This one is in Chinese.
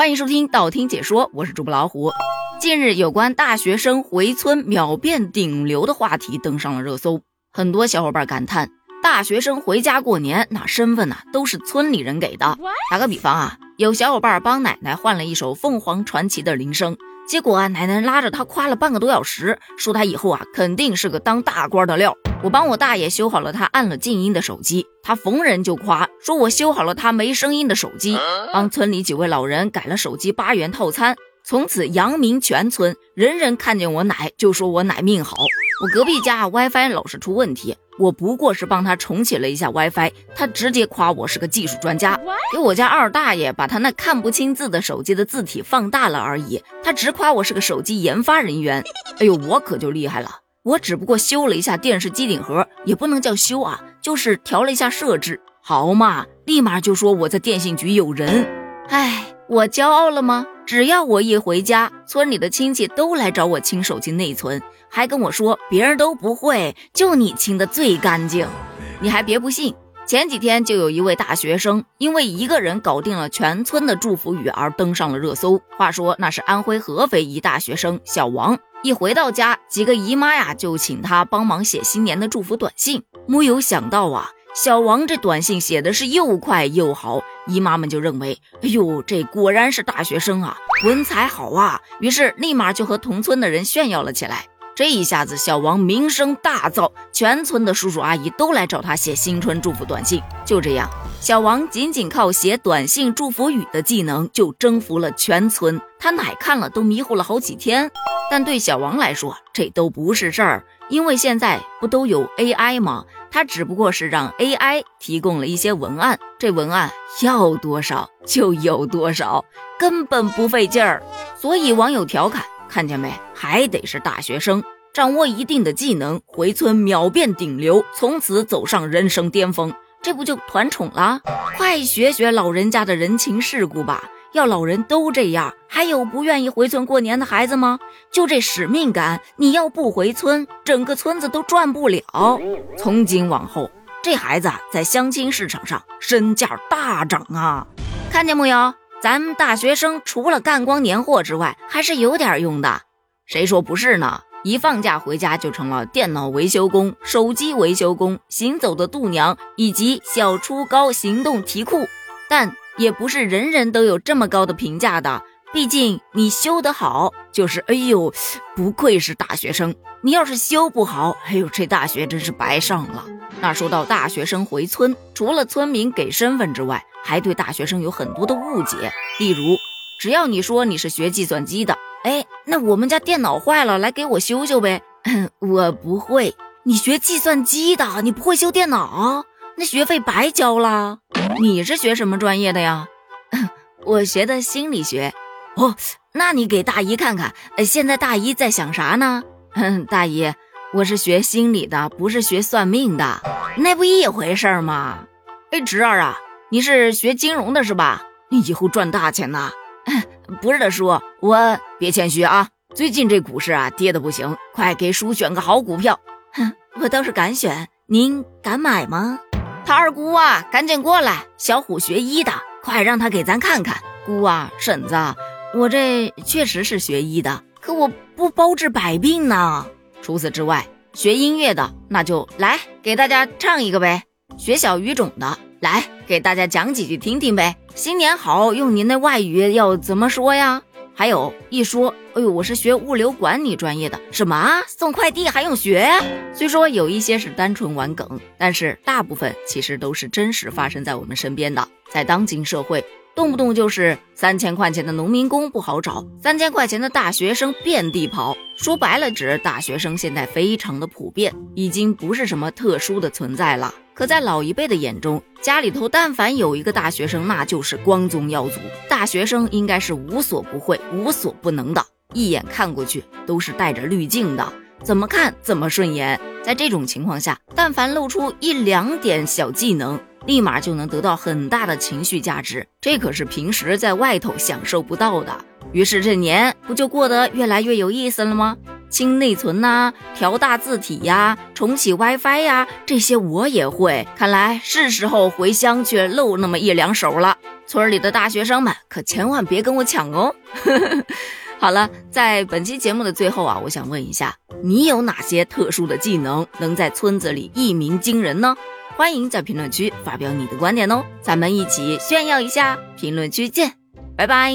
欢迎收听道听解说，我是主播老虎。近日，有关大学生回村秒变顶流的话题登上了热搜，很多小伙伴感叹：大学生回家过年，那身份呐都是村里人给的。打个比方啊，有小伙伴帮奶奶换了一首凤凰传奇的铃声，结果啊，奶奶拉着他夸了半个多小时，说他以后啊肯定是个当大官的料。我帮我大爷修好了他按了静音的手机，他逢人就夸说我修好了他没声音的手机。帮村里几位老人改了手机八元套餐，从此扬名全村，人人看见我奶就说我奶命好。我隔壁家 WiFi 老是出问题，我不过是帮他重启了一下 WiFi，他直接夸我是个技术专家。给我家二大爷把他那看不清字的手机的字体放大了而已，他直夸我是个手机研发人员。哎呦，我可就厉害了。我只不过修了一下电视机顶盒，也不能叫修啊，就是调了一下设置，好嘛，立马就说我在电信局有人。哎，我骄傲了吗？只要我一回家，村里的亲戚都来找我清手机内存，还跟我说别人都不会，就你清的最干净。你还别不信，前几天就有一位大学生因为一个人搞定了全村的祝福语而登上了热搜。话说那是安徽合肥一大学生小王。一回到家，几个姨妈呀就请他帮忙写新年的祝福短信。木有想到啊，小王这短信写的是又快又好，姨妈们就认为，哎呦，这果然是大学生啊，文采好啊。于是立马就和同村的人炫耀了起来。这一下子，小王名声大噪，全村的叔叔阿姨都来找他写新春祝福短信。就这样，小王仅仅靠写短信祝福语的技能就征服了全村，他奶看了都迷糊了好几天。但对小王来说，这都不是事儿，因为现在不都有 AI 吗？他只不过是让 AI 提供了一些文案，这文案要多少就有多少，根本不费劲儿。所以网友调侃。看见没？还得是大学生，掌握一定的技能，回村秒变顶流，从此走上人生巅峰，这不就团宠了？快学学老人家的人情世故吧！要老人都这样，还有不愿意回村过年的孩子吗？就这使命感，你要不回村，整个村子都转不了。从今往后，这孩子在相亲市场上身价大涨啊！看见没有？咱们大学生除了干光年货之外，还是有点用的。谁说不是呢？一放假回家就成了电脑维修工、手机维修工、行走的度娘以及小初高行动题库。但也不是人人都有这么高的评价的。毕竟你修得好，就是哎呦，不愧是大学生。你要是修不好，哎呦，这大学真是白上了。那说到大学生回村，除了村民给身份之外，还对大学生有很多的误解。例如，只要你说你是学计算机的，哎，那我们家电脑坏了，来给我修修呗。我不会。你学计算机的，你不会修电脑，那学费白交了。你是学什么专业的呀？我学的心理学。哦，那你给大姨看看，现在大姨在想啥呢？大姨。我是学心理的，不是学算命的，那不一回事吗？哎，侄儿啊，你是学金融的是吧？你以后赚大钱呐！不是的，叔，我别谦虚啊。最近这股市啊跌的不行，快给叔选个好股票。哼，我倒是敢选，您敢买吗？他二姑啊，赶紧过来，小虎学医的，快让他给咱看看。姑啊，婶子，我这确实是学医的，可我不包治百病呢。除此之外，学音乐的那就来给大家唱一个呗；学小语种的来给大家讲几句听听呗。新年好，用您的外语要怎么说呀？还有一说，哎呦，我是学物流管理专业的，什么送快递还用学？虽说有一些是单纯玩梗，但是大部分其实都是真实发生在我们身边的。在当今社会。动不动就是三千块钱的农民工不好找，三千块钱的大学生遍地跑。说白了，指大学生现在非常的普遍，已经不是什么特殊的存在了。可在老一辈的眼中，家里头但凡有一个大学生，那就是光宗耀祖。大学生应该是无所不会、无所不能的，一眼看过去都是带着滤镜的，怎么看怎么顺眼。在这种情况下，但凡露出一两点小技能，立马就能得到很大的情绪价值，这可是平时在外头享受不到的。于是这年不就过得越来越有意思了吗？清内存呐，调大字体呀，重启 WiFi 呀，这些我也会。看来是时候回乡去露那么一两手了。村里的大学生们可千万别跟我抢哦。好了，在本期节目的最后啊，我想问一下，你有哪些特殊的技能能在村子里一鸣惊人呢？欢迎在评论区发表你的观点哦，咱们一起炫耀一下。评论区见，拜拜。